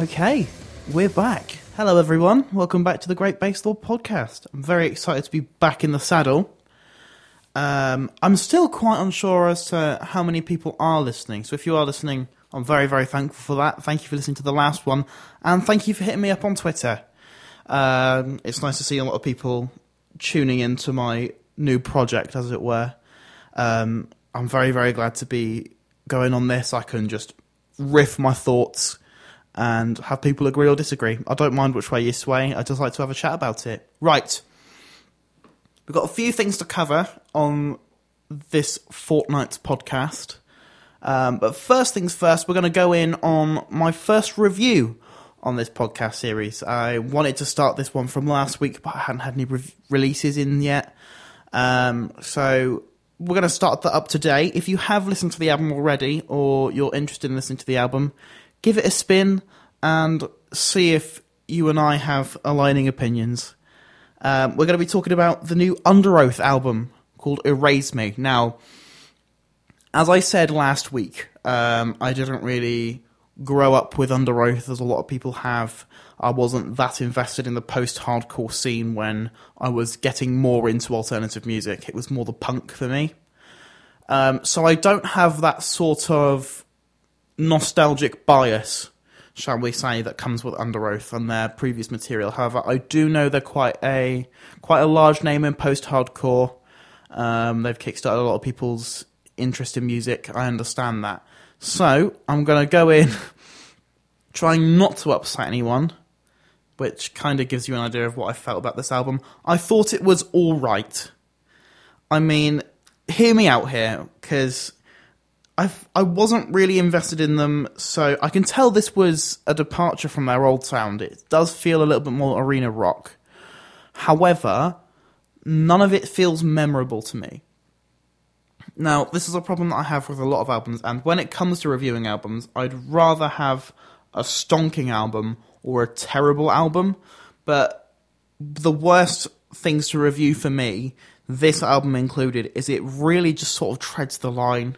Okay, we're back. Hello, everyone. Welcome back to the Great Bass Law podcast. I'm very excited to be back in the saddle. Um, I'm still quite unsure as to how many people are listening. So if you are listening, I'm very, very thankful for that. Thank you for listening to the last one, and thank you for hitting me up on Twitter. Um, it's nice to see a lot of people tuning into my new project, as it were. Um, I'm very, very glad to be going on this. I can just riff my thoughts and have people agree or disagree. I don't mind which way you sway. I just like to have a chat about it. Right. We've got a few things to cover on this fortnight's podcast. Um, but first things first, we're going to go in on my first review on this podcast series. I wanted to start this one from last week, but I hadn't had any re- releases in yet. Um, so we're going to start that up today. If you have listened to the album already, or you're interested in listening to the album, give it a spin and see if you and I have aligning opinions. Um, we're going to be talking about the new Underoath album called Erase Me. Now, as I said last week, um, I didn't really grow up with Underoath as a lot of people have. I wasn't that invested in the post hardcore scene when I was getting more into alternative music. It was more the punk for me. Um, so I don't have that sort of nostalgic bias, shall we say, that comes with Underoath and their previous material. However, I do know they're quite a quite a large name in post hardcore. Um, they've kickstarted a lot of people's interest in music. I understand that. So I'm going to go in trying not to upset anyone, which kind of gives you an idea of what I felt about this album. I thought it was all right. I mean, hear me out here, because I I wasn't really invested in them, so I can tell this was a departure from their old sound. It does feel a little bit more arena rock. However, none of it feels memorable to me. Now, this is a problem that I have with a lot of albums, and when it comes to reviewing albums, I'd rather have a stonking album or a terrible album, but the worst things to review for me, this album included, is it really just sort of treads the line.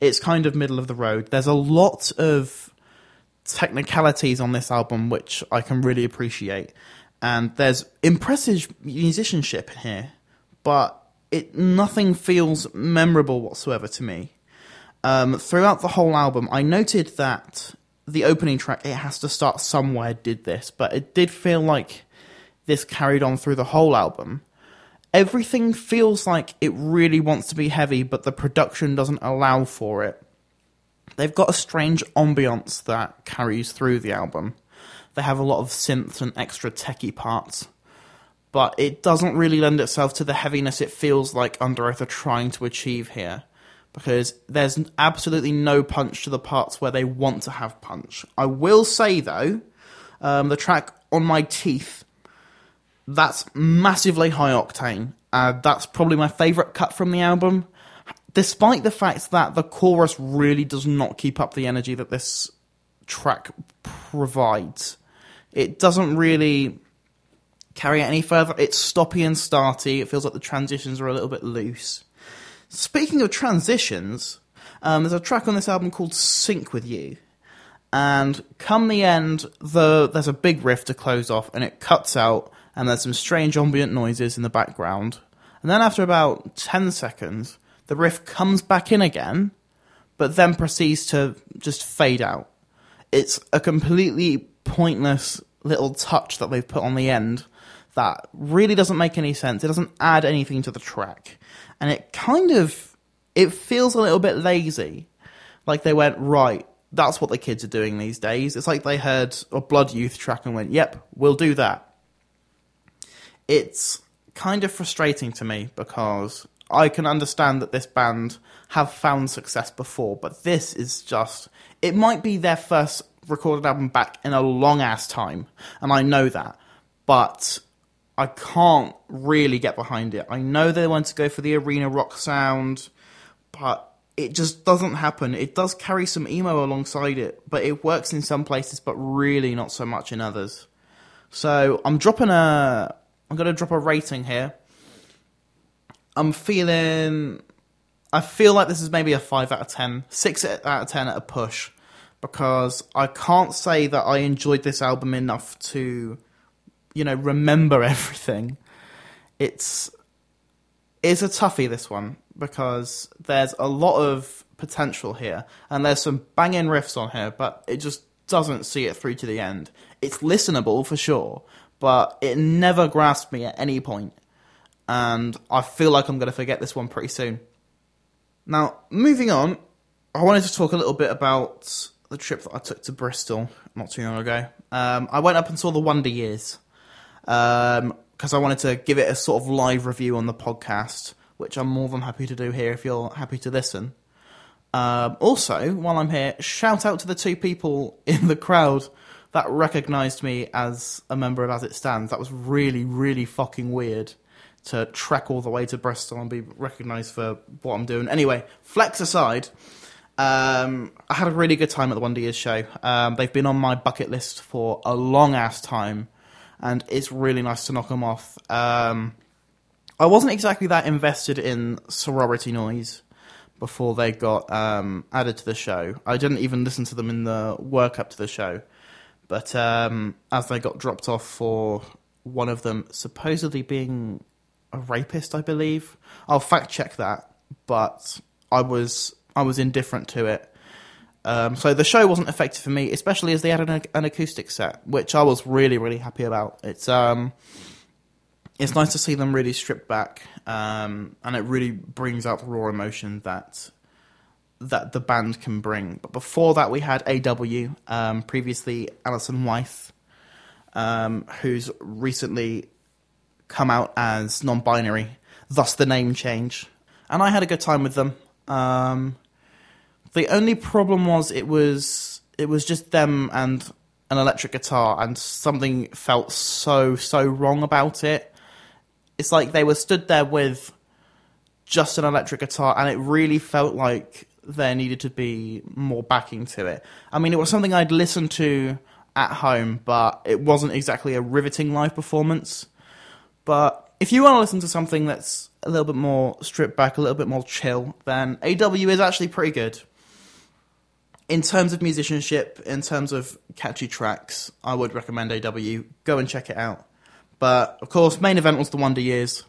It's kind of middle of the road. There's a lot of technicalities on this album which I can really appreciate, and there's impressive musicianship in here, but it nothing feels memorable whatsoever to me. Um, throughout the whole album, I noted that the opening track, "It Has to Start Somewhere," did this, but it did feel like this carried on through the whole album. Everything feels like it really wants to be heavy, but the production doesn't allow for it. They've got a strange ambiance that carries through the album. They have a lot of synths and extra techie parts but it doesn't really lend itself to the heaviness it feels like Underoath are trying to achieve here. Because there's absolutely no punch to the parts where they want to have punch. I will say though, um, the track on my teeth, that's massively high octane. Uh, that's probably my favourite cut from the album, despite the fact that the chorus really does not keep up the energy that this track provides. It doesn't really carry it any further. It's stoppy and starty. It feels like the transitions are a little bit loose. Speaking of transitions, um, there's a track on this album called "Sink with You," and come the end, the there's a big riff to close off, and it cuts out, and there's some strange ambient noises in the background, and then after about ten seconds, the riff comes back in again, but then proceeds to just fade out. It's a completely pointless little touch that they've put on the end that really doesn't make any sense. It doesn't add anything to the track. And it kind of it feels a little bit lazy. Like they went, right, that's what the kids are doing these days. It's like they heard a Blood Youth track and went, yep, we'll do that. It's kind of frustrating to me because I can understand that this band have found success before, but this is just it might be their first recorded album back in a long ass time, and I know that. But I can't really get behind it. I know they want to go for the arena rock sound, but it just doesn't happen. It does carry some emo alongside it, but it works in some places, but really not so much in others. So I'm dropping a. I'm gonna drop a rating here. I'm feeling. I feel like this is maybe a five out of ten, six out of ten at a push, because I can't say that I enjoyed this album enough to, you know, remember everything. It's it's a toughie this one because there's a lot of potential here and there's some banging riffs on here, but it just doesn't see it through to the end. It's listenable for sure, but it never grasped me at any point, and I feel like I'm going to forget this one pretty soon. Now, moving on, I wanted to talk a little bit about the trip that I took to Bristol not too long ago. Um, I went up and saw the Wonder Years because um, I wanted to give it a sort of live review on the podcast, which I'm more than happy to do here if you're happy to listen. Um, also, while I'm here, shout out to the two people in the crowd that recognised me as a member of As It Stands. That was really, really fucking weird to trek all the way to Bristol and be recognised for what I'm doing. Anyway, flex aside, um, I had a really good time at the Wonder Years show. Um, they've been on my bucket list for a long ass time, and it's really nice to knock them off. Um, I wasn't exactly that invested in Sorority Noise before they got um, added to the show. I didn't even listen to them in the work up to the show. But um, as they got dropped off for one of them supposedly being a rapist, I believe. I'll fact check that, but I was I was indifferent to it. Um, so the show wasn't effective for me, especially as they had an, an acoustic set, which I was really really happy about. It's um, it's nice to see them really stripped back, um, and it really brings out the raw emotion that that the band can bring. But before that, we had AW, um, previously Allison Weiss, um, who's recently come out as non-binary, thus the name change. And I had a good time with them. Um, the only problem was it was it was just them and an electric guitar, and something felt so so wrong about it. It's like they were stood there with just an electric guitar, and it really felt like there needed to be more backing to it. I mean, it was something I'd listened to at home, but it wasn't exactly a riveting live performance. But if you want to listen to something that's a little bit more stripped back, a little bit more chill, then AW is actually pretty good. In terms of musicianship, in terms of catchy tracks, I would recommend AW. Go and check it out. But of course, main event was the Wonder Years.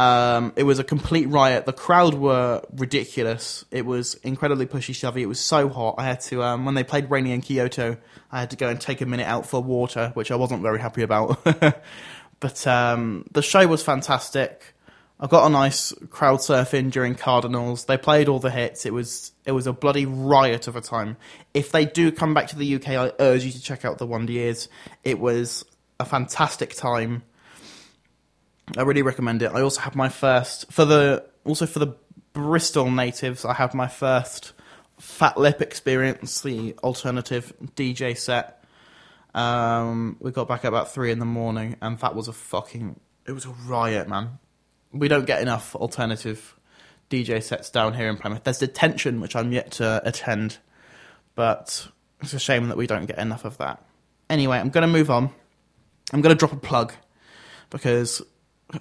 Um, it was a complete riot. The crowd were ridiculous. It was incredibly pushy shovey. It was so hot. I had to um, when they played Raining in Kyoto, I had to go and take a minute out for water, which I wasn't very happy about. but um, the show was fantastic. I got a nice crowd surfing during Cardinals. They played all the hits. It was it was a bloody riot of a time. If they do come back to the UK, I urge you to check out the Wonder Years. It was a fantastic time. I really recommend it. I also had my first for the also for the Bristol natives. I had my first Fat Lip experience, the alternative DJ set. Um, we got back at about three in the morning, and that was a fucking it was a riot, man. We don't get enough alternative DJ sets down here in Plymouth. There's detention, which I'm yet to attend, but it's a shame that we don't get enough of that. Anyway, I'm going to move on. I'm going to drop a plug because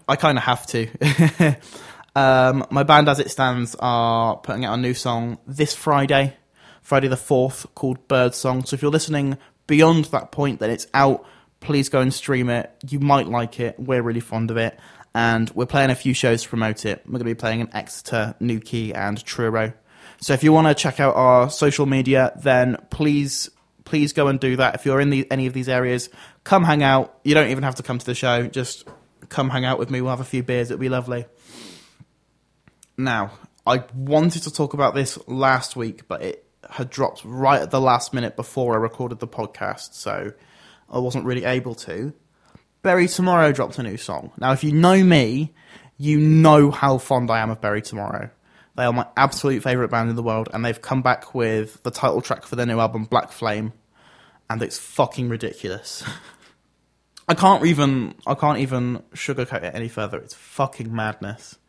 I kind of have to. um, my band, as it stands, are putting out a new song this Friday, Friday the 4th, called Bird Song. So if you're listening beyond that point, then it's out. Please go and stream it. You might like it. We're really fond of it. And we're playing a few shows to promote it. We're going to be playing in Exeter, Newquay, and Truro. So if you want to check out our social media, then please please go and do that. If you're in the, any of these areas, come hang out. You don't even have to come to the show. Just come hang out with me. We'll have a few beers. It'll be lovely. Now, I wanted to talk about this last week, but it had dropped right at the last minute before I recorded the podcast, so I wasn't really able to. Bury Tomorrow dropped a new song. Now, if you know me, you know how fond I am of Bury Tomorrow. They are my absolute favourite band in the world, and they've come back with the title track for their new album, Black Flame, and it's fucking ridiculous. I can't even I can't even sugarcoat it any further. It's fucking madness.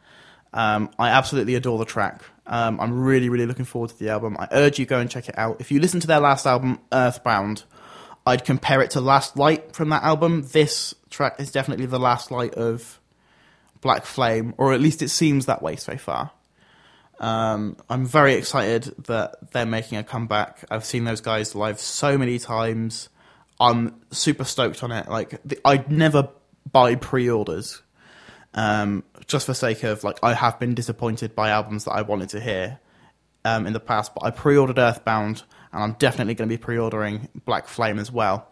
Um, I absolutely adore the track. Um, I'm really really looking forward to the album. I urge you go and check it out. If you listen to their last album, Earthbound, I'd compare it to Last Light from that album. This track is definitely the last light of Black Flame, or at least it seems that way so far. Um, I'm very excited that they're making a comeback. I've seen those guys live so many times. I'm super stoked on it. Like the, I'd never buy pre-orders, um, just for sake of like I have been disappointed by albums that I wanted to hear um, in the past. But I pre-ordered Earthbound, and I'm definitely going to be pre-ordering Black Flame as well.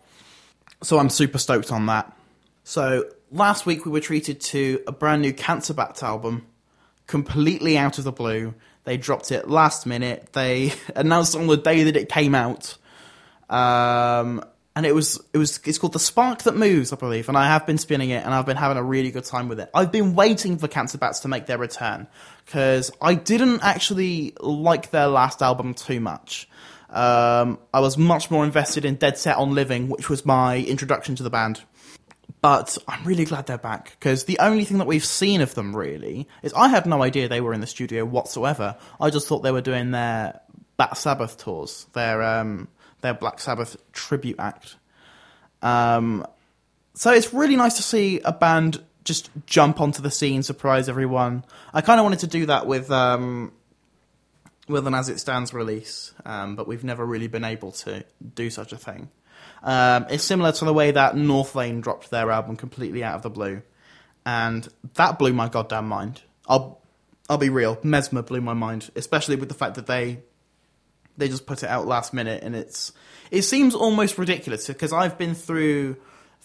So I'm super stoked on that. So last week we were treated to a brand new Cancer Bats album completely out of the blue. They dropped it last minute. They announced on the day that it came out. Um, and it was it was it's called the Spark That Moves, I believe, and I have been spinning it, and I've been having a really good time with it. I've been waiting for Cancer Bats to make their return because I didn't actually like their last album too much. Um, I was much more invested in Dead Set on Living, which was my introduction to the band. But I'm really glad they're back because the only thing that we've seen of them really is I had no idea they were in the studio whatsoever. I just thought they were doing their Bat Sabbath tours, their um, their Black Sabbath tribute act. Um, so it's really nice to see a band just jump onto the scene, surprise everyone. I kind of wanted to do that with um, with an As It Stands release, um, but we've never really been able to do such a thing. Um, it's similar to the way that Northlane dropped their album completely out of the blue, and that blew my goddamn mind. I'll I'll be real, Mesmer blew my mind, especially with the fact that they they just put it out last minute, and it's it seems almost ridiculous because I've been through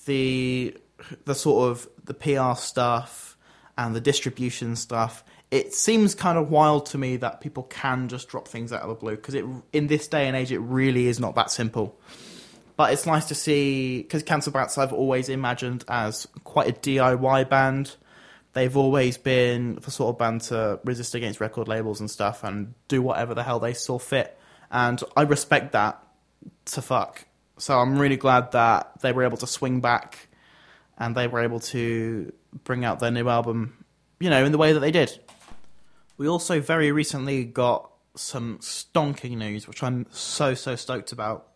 the the sort of the PR stuff and the distribution stuff. It seems kind of wild to me that people can just drop things out of the blue because it in this day and age it really is not that simple. But it's nice to see because Cancer Bats I've always imagined as quite a DIY band. They've always been the sort of band to resist against record labels and stuff and do whatever the hell they saw fit. And I respect that to fuck. So I'm really glad that they were able to swing back and they were able to bring out their new album, you know, in the way that they did. We also very recently got some stonking news, which I'm so, so stoked about.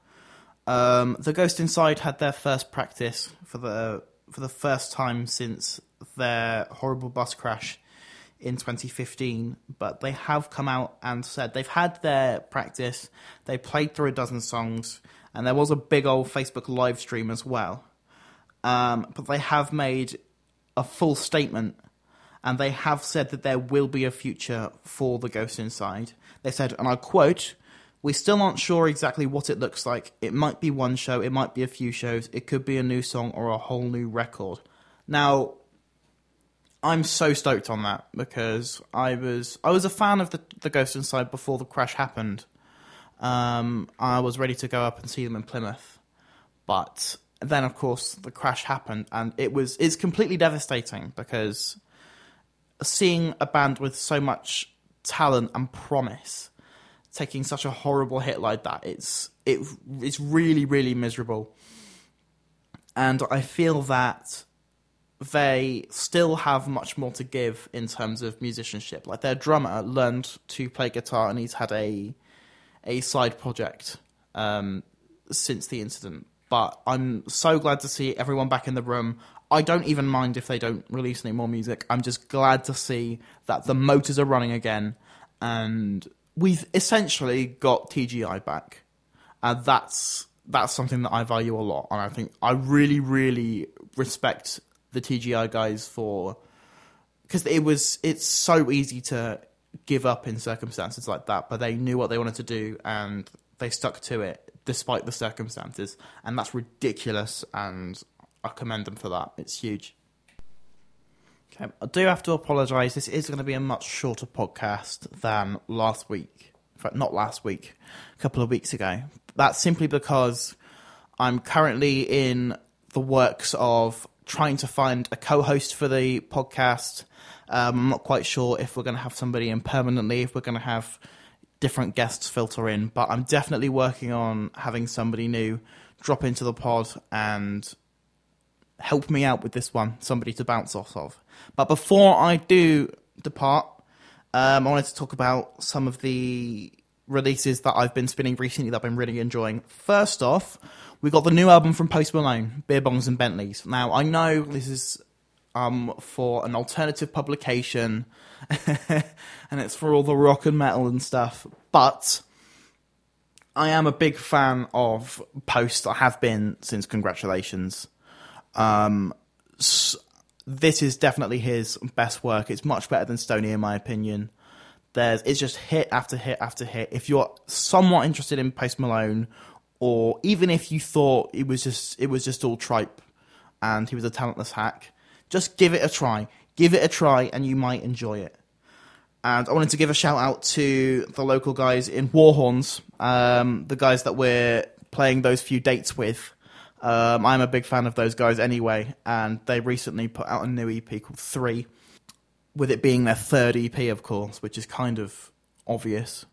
Um, the Ghost Inside had their first practice for the for the first time since their horrible bus crash in 2015, but they have come out and said they've had their practice. They played through a dozen songs, and there was a big old Facebook live stream as well. Um, but they have made a full statement, and they have said that there will be a future for the Ghost Inside. They said, and I quote. We still aren't sure exactly what it looks like. It might be one show, it might be a few shows, it could be a new song or a whole new record. Now, I'm so stoked on that because I was I was a fan of the the Ghost Inside before the crash happened. Um, I was ready to go up and see them in Plymouth, but then of course the crash happened, and it was it's completely devastating because seeing a band with so much talent and promise taking such a horrible hit like that, it's it it's really really miserable, and I feel that they still have much more to give in terms of musicianship. Like their drummer learned to play guitar, and he's had a a side project um, since the incident. But I'm so glad to see everyone back in the room. I don't even mind if they don't release any more music. I'm just glad to see that the motors are running again, and we've essentially got TGI back, and that's that's something that I value a lot. And I think I really, really respect the TGI guys for because it was it's so easy to give up in circumstances like that, but they knew what they wanted to do and they stuck to it despite the circumstances, and that's ridiculous. And I commend them for that. It's huge. Okay, I do have to apologise. This is going to be a much shorter podcast than last week. In fact, not last week, a couple of weeks ago. That's simply because I'm currently in the works of trying to find a co-host for the podcast. Um, I'm not quite sure if we're going to have somebody in permanently, if we're going to have different guests filter in, but I'm definitely working on having somebody new drop into the pod and help me out with this one, somebody to bounce off of. But before I do depart, um, I wanted to talk about some of the releases that I've been spinning recently that I've been really enjoying. First off, we got the new album from Post Malone, Beer Bongs and Bentleys. Now, I know this is um, for an alternative publication, and it's for all the rock and metal and stuff. But I am a big fan of Post. I have been since Congratulations. Um, this is definitely his best work. It's much better than Stoney, in my opinion. There's it's just hit after hit after hit. If you're somewhat interested in Post Malone, or even if you thought it was just it was just all tripe and he was a talentless hack, just give it a try. Give it a try, and you might enjoy it. And I wanted to give a shout out to the local guys in Warhorns, um, the guys that we're playing those few dates with. Um, I'm a big fan of those guys anyway, and they recently put out a new EP called Three, with it being their third EP, of course, which is kind of obvious.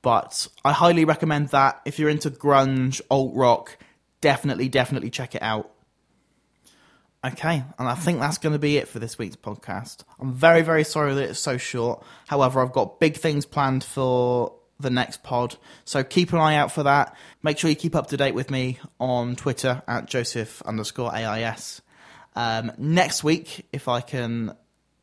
But I highly recommend that if you're into grunge, alt rock, definitely, definitely check it out. Okay, and I think that's going to be it for this week's podcast. I'm very, very sorry that it's so short. However, I've got big things planned for the next pod, so keep an eye out for that. Make sure you keep up to date with me on Twitter at Joseph underscore AIS. Um, next week, if I can,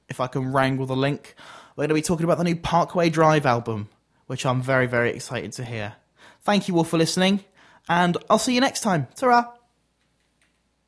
if I can wrangle the link, we're going to be talking about the new Parkway Drive album, which I'm very, very excited to hear. Thank you all for listening, and I'll see you next time. Ta